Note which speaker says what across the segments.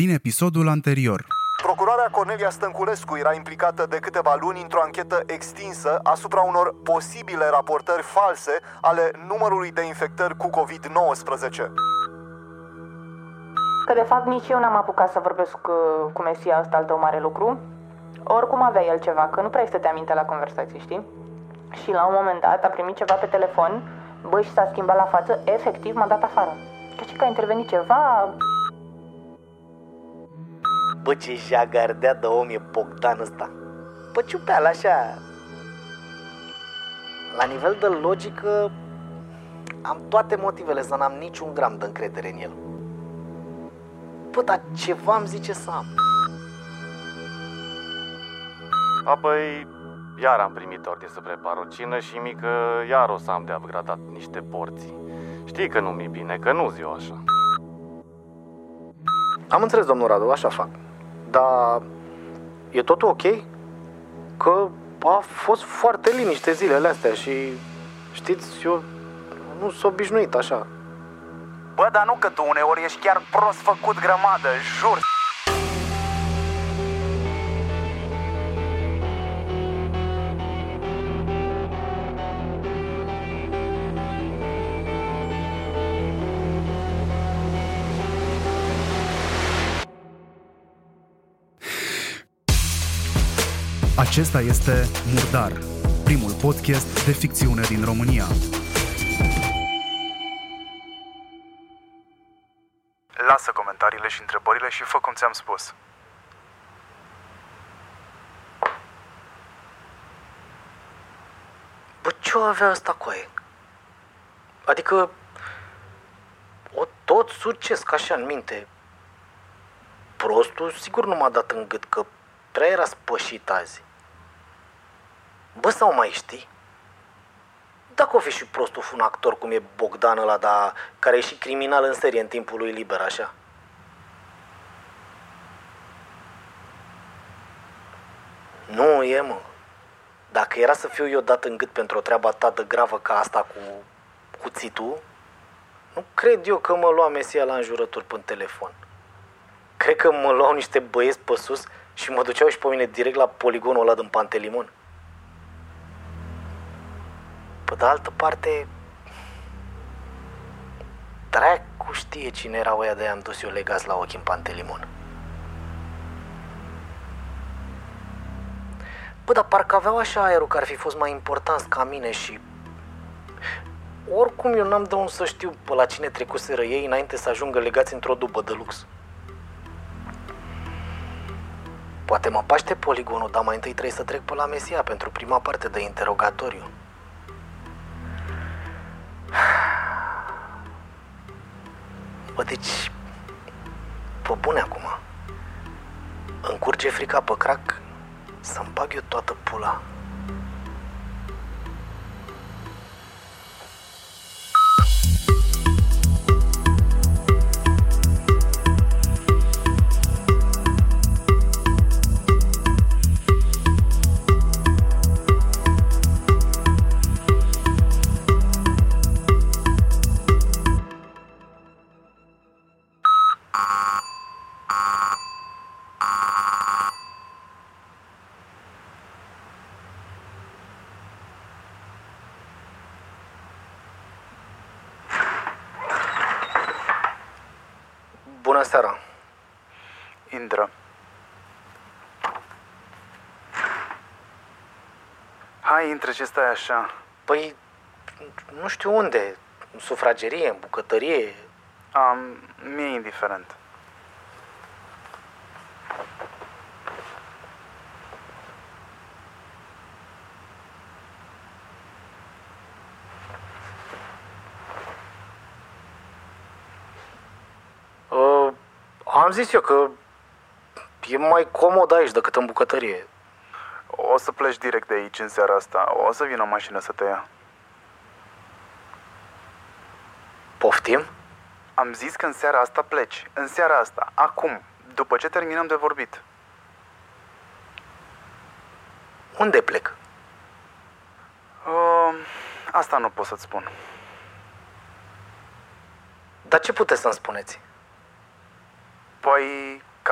Speaker 1: din episodul anterior.
Speaker 2: Procurarea Cornelia Stănculescu era implicată de câteva luni într-o anchetă extinsă asupra unor posibile raportări false ale numărului de infectări cu COVID-19.
Speaker 3: Că de fapt nici eu n-am apucat să vorbesc cu, cu Mesia ăsta al tău mare lucru. Oricum avea el ceva, că nu prea te aminte la conversații, știi? Și la un moment dat a primit ceva pe telefon, băi, și s-a schimbat la față, efectiv m-a dat afară. Deci că a intervenit ceva,
Speaker 4: Bă, ce jagardea de om e Bogdan ăsta. Bă, ciupeal așa. La nivel de logică, am toate motivele să n-am niciun gram de încredere în el. Bă, dar ceva îmi zice să am.
Speaker 5: Apoi, iar am primit ordine să prepar o cină și mică iar o să am de upgradat niște porții. Știi că nu mi bine, că nu ziua așa.
Speaker 4: Am înțeles, domnul Radu, așa fac. Dar e totul ok? Că a fost foarte liniște zilele astea și știți, eu nu sunt obișnuit așa.
Speaker 6: Bă, dar nu că tu uneori ești chiar prost făcut grămadă, jur.
Speaker 1: Acesta este Murdar, primul podcast de ficțiune din România.
Speaker 6: Lasă comentariile și întrebările și fă cum ți-am spus.
Speaker 4: Bă, ce o avea ăsta cu aia? Adică o tot sucesc așa în minte. Prostul sigur nu m-a dat în gât că prea era spășit azi. Bă, sau mai știi? Dacă o fi și prostul un actor cum e Bogdan ăla, dar care e și criminal în serie în timpul lui liber, așa. Nu e, mă. Dacă era să fiu eu dat în gât pentru o treabă atât de gravă ca asta cu cuțitul, nu cred eu că mă lua Mesia la înjurături pe telefon. Cred că mă luau niște băieți pe sus și mă duceau și pe mine direct la poligonul ăla din Pantelimon. De altă parte, dracu știe cine era oia de am dus eu legați la ochi în Pantelimon. Bă, dar parcă aveau așa aerul că ar fi fost mai important ca mine și... Oricum eu n-am de unde să știu pe la cine trecuseră ei înainte să ajungă legați într-o dubă de lux. Poate mă paște poligonul, dar mai întâi trebuie să trec pe la Mesia pentru prima parte de interogatoriu. Bă, deci... Pe bune acum. Îmi curge frica pe crac să-mi bag eu toată pula. Bună seara!
Speaker 6: Intră. Hai, intră ce stai așa.
Speaker 4: Păi, nu știu unde, în sufragerie, în bucătărie.
Speaker 6: Am, mie e indiferent.
Speaker 4: Uh, am zis eu că e mai comod aici decât în bucătărie.
Speaker 6: O să pleci direct de aici în seara asta. O să vină o mașină să te ia.
Speaker 4: Poftim?
Speaker 6: Am zis că în seara asta pleci. În seara asta. Acum. După ce terminăm de vorbit.
Speaker 4: Unde plec?
Speaker 6: Uh, asta nu pot să-ți spun.
Speaker 4: Dar ce puteți să-mi spuneți?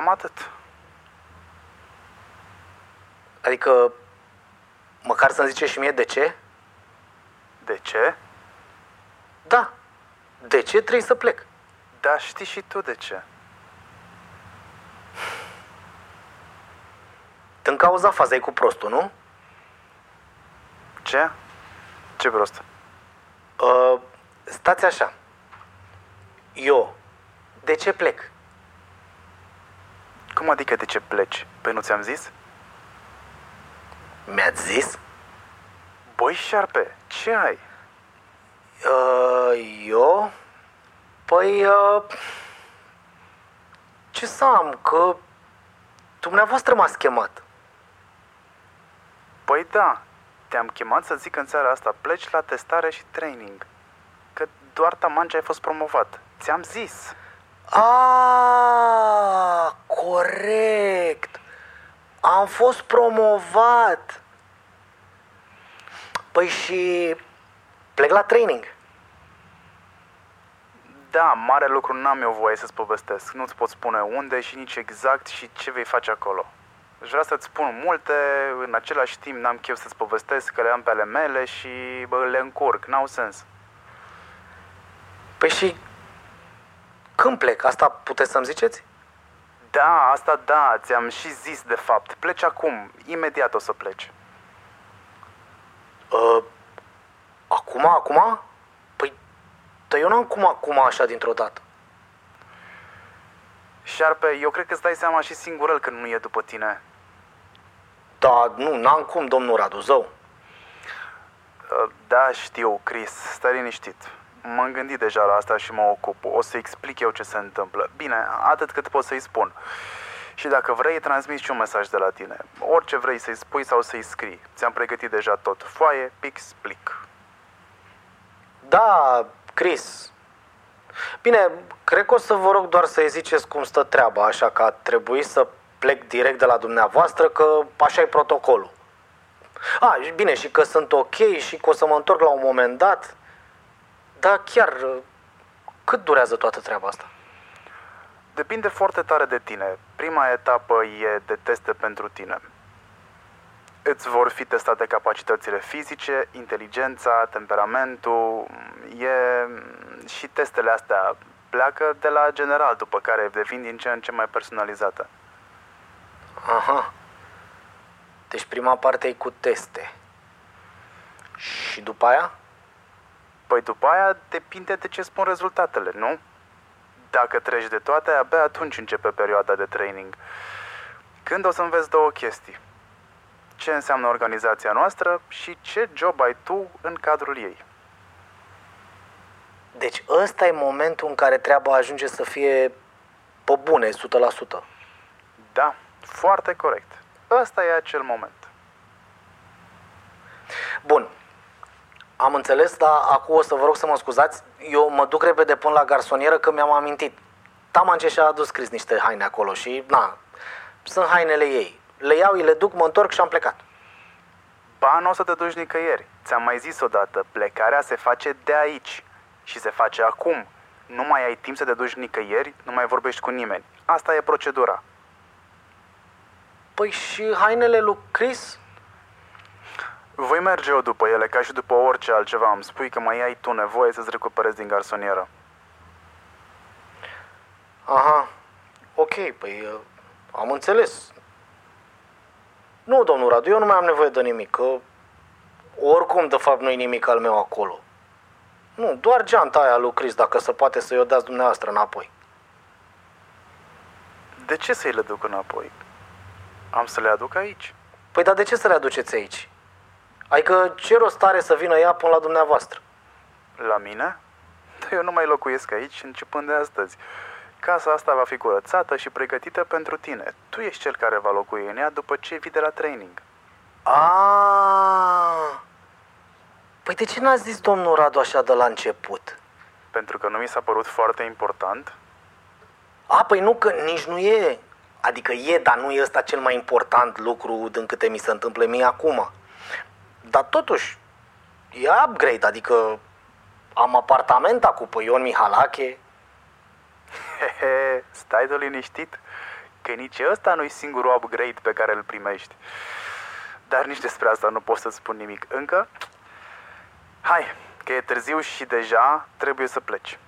Speaker 6: Păi, cam atât.
Speaker 4: Adică, măcar să-mi zice și mie de ce?
Speaker 6: De ce?
Speaker 4: Da. De ce trebuie să plec?
Speaker 6: Da, știi și tu de ce.
Speaker 4: Din cauza fazei cu prostul, nu?
Speaker 6: Ce? Ce prost?
Speaker 4: Uh, stați așa. Eu, de ce plec?
Speaker 6: Cum adică de ce pleci? Păi nu ți-am zis?
Speaker 4: Mi-ați zis?
Speaker 6: Băi, șarpe, ce ai?
Speaker 4: Uh, eu? Păi, uh, ce să am, că dumneavoastră m-ați chemat.
Speaker 6: Păi da, te-am chemat să zic că în seara asta pleci la testare și training. Că doar taman ce ai fost promovat. Ți-am zis.
Speaker 4: Ah, corect. Am fost promovat. Păi și plec la training.
Speaker 6: Da, mare lucru n-am eu voie să-ți povestesc. Nu-ți pot spune unde și nici exact și ce vei face acolo. Aș vrea să-ți spun multe, în același timp n-am chef să-ți povestesc că le am pe ale mele și bă, le încurc, n-au sens.
Speaker 4: Păi și când plec? Asta puteți să-mi ziceți?
Speaker 6: Da, asta da, ți-am și zis de fapt. Pleci acum, imediat o să pleci.
Speaker 4: Uh, acum, acum? Păi, dar eu n-am cum acum așa dintr-o dată.
Speaker 6: Șarpe, eu cred că îți dai seama și singurel când nu e după tine.
Speaker 4: Da, nu, n-am cum, domnul Radu, zău.
Speaker 6: Uh, Da, știu, Chris, stai liniștit. M-am gândit deja la asta și mă ocup. O să explic eu ce se întâmplă. Bine, atât cât pot să-i spun. Și dacă vrei, transmiți și un mesaj de la tine. Orice vrei să-i spui sau să-i scrii. Ți-am pregătit deja tot. Foaie, pix, plic.
Speaker 4: Da, Chris. Bine, cred că o să vă rog doar să-i ziceți cum stă treaba, așa că a trebuit să plec direct de la dumneavoastră, că așa e protocolul. A, și bine, și că sunt ok și că o să mă întorc la un moment dat. Dar chiar, cât durează toată treaba asta?
Speaker 6: Depinde foarte tare de tine. Prima etapă e de teste pentru tine. Îți vor fi testate capacitățile fizice, inteligența, temperamentul, e... și testele astea pleacă de la general, după care devin din ce în ce mai personalizate.
Speaker 4: Aha. Deci prima parte e cu teste. Și după aia?
Speaker 6: Păi după aia depinde de ce spun rezultatele, nu? Dacă treci de toate, abia atunci începe perioada de training. Când o să înveți două chestii. Ce înseamnă organizația noastră și ce job ai tu în cadrul ei.
Speaker 4: Deci ăsta e momentul în care treaba ajunge să fie pe bune, 100%.
Speaker 6: Da, foarte corect. Ăsta e acel moment.
Speaker 4: Bun. Am înțeles, dar acum o să vă rog să mă scuzați. Eu mă duc repede până la garsonieră că mi-am amintit. Tamance și-a adus Chris niște haine acolo și, na, sunt hainele ei. Le iau, îi le duc, mă întorc și am plecat.
Speaker 6: Ba, nu o să te duci nicăieri. Ți-am mai zis odată, plecarea se face de aici. Și se face acum. Nu mai ai timp să te duci nicăieri, nu mai vorbești cu nimeni. Asta e procedura.
Speaker 4: Păi și hainele lui Chris?
Speaker 6: Voi merge eu după ele, ca și după orice altceva. Îmi spui că mai ai tu nevoie să-ți recuperezi din garsonieră.
Speaker 4: Aha, ok, păi uh, am înțeles. Nu, domnul Radu, eu nu mai am nevoie de nimic, că oricum, de fapt, nu-i nimic al meu acolo. Nu, doar geanta aia lui Chris, dacă se poate să-i o dați dumneavoastră înapoi.
Speaker 6: De ce să-i le duc înapoi? Am să le aduc aici.
Speaker 4: Păi dar de ce să le aduceți aici? Adică ce rost are să vină ea până la dumneavoastră?
Speaker 6: La mine? Dar eu nu mai locuiesc aici începând de astăzi. Casa asta va fi curățată și pregătită pentru tine. Tu ești cel care va locui în ea după ce vii de la training.
Speaker 4: Ah. Păi de ce n-ați zis domnul Radu așa de la început?
Speaker 6: Pentru că nu mi s-a părut foarte important.
Speaker 4: A, păi nu, că nici nu e. Adică e, dar nu e ăsta cel mai important lucru din câte mi se întâmplă mie acum. Dar totuși, e upgrade, adică am apartament acum pe Ion Mihalache.
Speaker 6: Hehe, stai de liniștit, că nici ăsta nu-i singurul upgrade pe care îl primești. Dar nici despre asta nu pot să spun nimic încă. Hai, că e târziu și deja trebuie să pleci.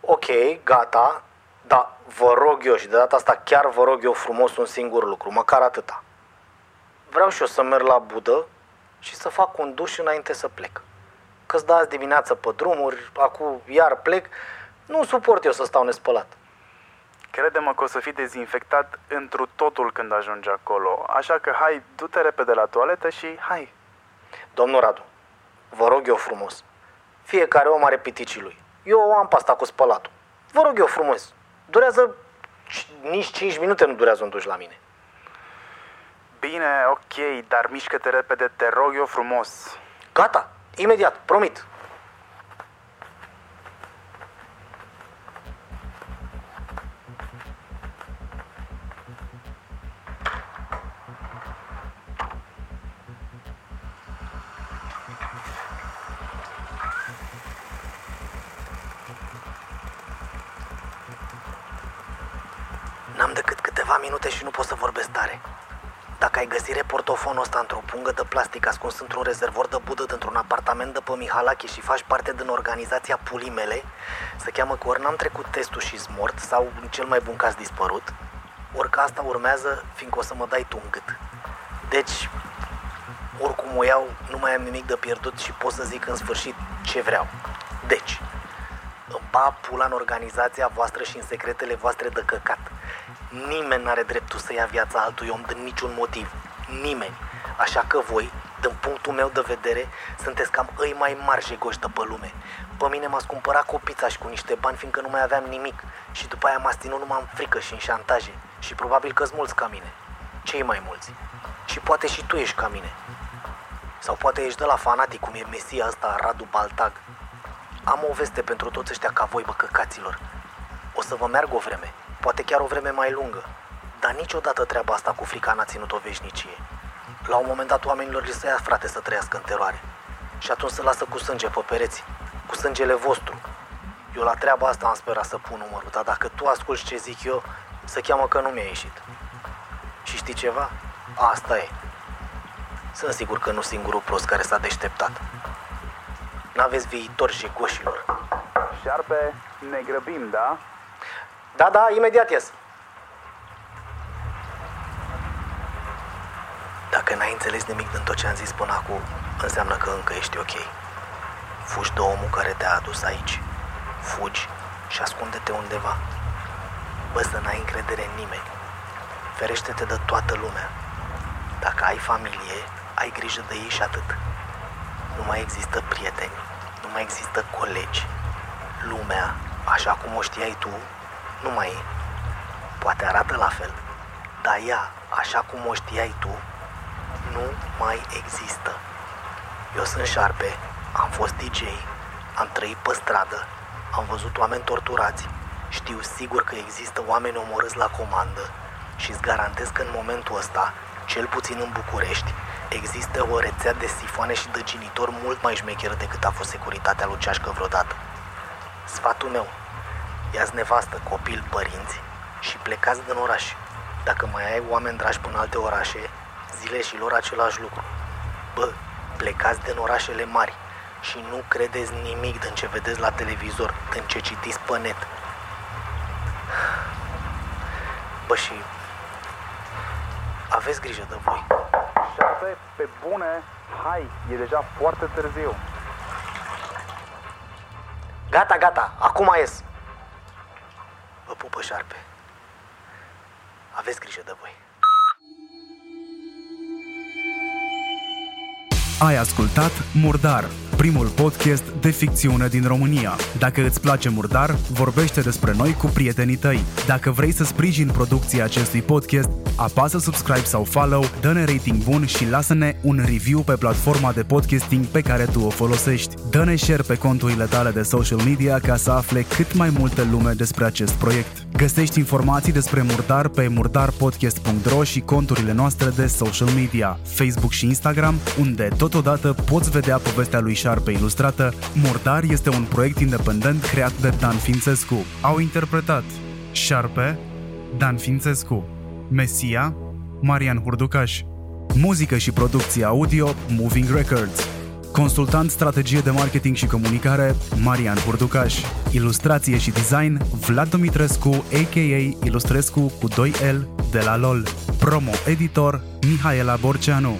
Speaker 4: Ok, gata, dar vă rog eu și de data asta chiar vă rog eu frumos un singur lucru, măcar atâta. Vreau și eu să merg la budă și să fac un duș înainte să plec. Că-ți dați dimineață pe drumuri, acum iar plec, nu suport eu să stau nespălat.
Speaker 6: Crede-mă că o să fii dezinfectat întru totul când ajungi acolo. Așa că hai, du-te repede la toaletă și hai.
Speaker 4: Domnul Radu, vă rog eu frumos, fiecare om are piticii lui. Eu am pasta cu spălatul. Vă rog eu frumos, durează nici 5 minute nu durează un duș la mine.
Speaker 6: Bine, ok, dar mișcă-te repede, te rog eu frumos.
Speaker 4: Gata, imediat, promit. N-am decât câteva minute și nu pot să vorbesc tare. Dacă ai găsit portofonul ăsta într-o pungă de plastic ascuns într-un rezervor de budă dintr-un apartament de pe Mihalache și faci parte din organizația pulii mele, se cheamă că ori n-am trecut testul și mort sau în cel mai bun caz dispărut, ori că asta urmează fiindcă o să mă dai tu în gât. Deci, oricum o iau, nu mai am nimic de pierdut și pot să zic în sfârșit ce vreau. Deci, îmi ba pula în organizația voastră și în secretele voastre de căcat. Nimeni n-are dreptul să ia viața altui om din niciun motiv. Nimeni. Așa că voi, din punctul meu de vedere, sunteți cam îi mai mari jegoși de pe lume. Pe mine m-ați cumpărat cu pizza și cu niște bani fiindcă nu mai aveam nimic și după aia m-ați ținut numai în frică și în șantaje și probabil că-s mulți ca mine. Cei mai mulți. Și poate și tu ești ca mine. Sau poate ești de la fanatic cum e Mesia ăsta, Radu Baltag. Am o veste pentru toți ăștia ca voi, bă, căcaților. O să vă meargă o vreme, poate chiar o vreme mai lungă. Dar niciodată treaba asta cu frica n-a ținut o veșnicie. La un moment dat oamenilor li se ia frate să trăiască în teroare. Și atunci se lasă cu sânge pe pereți, cu sângele vostru. Eu la treaba asta am sperat să pun numărul, dar dacă tu asculti ce zic eu, se cheamă că nu mi-a ieșit. Și știi ceva? Asta e. Sunt sigur că nu singurul prost care s-a deșteptat. N-aveți viitor jegoșilor.
Speaker 6: Șarpe, ne grăbim, da?
Speaker 4: Da, da, imediat ies. Dacă n-ai înțeles nimic din tot ce am zis până acum, înseamnă că încă ești ok. Fugi de omul care te-a adus aici. Fugi și ascunde-te undeva. Bă, să n-ai încredere în nimeni. Ferește-te de toată lumea. Dacă ai familie, ai grijă de ei și atât. Nu mai există prieteni, nu mai există colegi. Lumea, așa cum o știai tu, nu mai e. Poate arată la fel, dar ea, așa cum o știai tu, nu mai există. Eu sunt șarpe, am fost DJ, am trăit pe stradă, am văzut oameni torturați, știu sigur că există oameni omorâți la comandă și îți garantez că în momentul ăsta, cel puțin în București, există o rețea de sifoane și de genitori mult mai șmecheră decât a fost securitatea lui Ceașcă vreodată. Sfatul meu, ia-ți nevastă, copil, părinți și plecați din oraș. Dacă mai ai oameni dragi până alte orașe, zile și lor același lucru. Bă, plecați din orașele mari și nu credeți nimic din ce vedeți la televizor, din ce citiți pe net. Bă, și aveți grijă de voi.
Speaker 6: Șarpe, pe bune, hai, e deja foarte târziu.
Speaker 4: Gata, gata, acum ies. Vă pupă șarpe. Aveți grijă de voi.
Speaker 1: Ai ascultat Murdar, primul podcast de ficțiune din România. Dacă îți place Murdar, vorbește despre noi cu prietenii tăi. Dacă vrei să sprijini producția acestui podcast, apasă subscribe sau follow, dă-ne rating bun și lasă-ne un review pe platforma de podcasting pe care tu o folosești. Dă-ne share pe conturile tale de social media ca să afle cât mai multă lume despre acest proiect. Găsești informații despre Murdar pe murdarpodcast.ro și conturile noastre de social media, Facebook și Instagram, unde totodată poți vedea povestea lui Șar
Speaker 6: Șarpe Ilustrată, Murdar este un proiect independent creat de Dan Fințescu. Au interpretat Șarpe, Dan Fințescu, Mesia, Marian Hurducaș, muzică și producție audio Moving Records, Consultant strategie de marketing și comunicare Marian Hurducaș Ilustrație și design Vlad Dumitrescu a.k.a. Ilustrescu cu 2L de la LOL Promo editor Mihaela Borceanu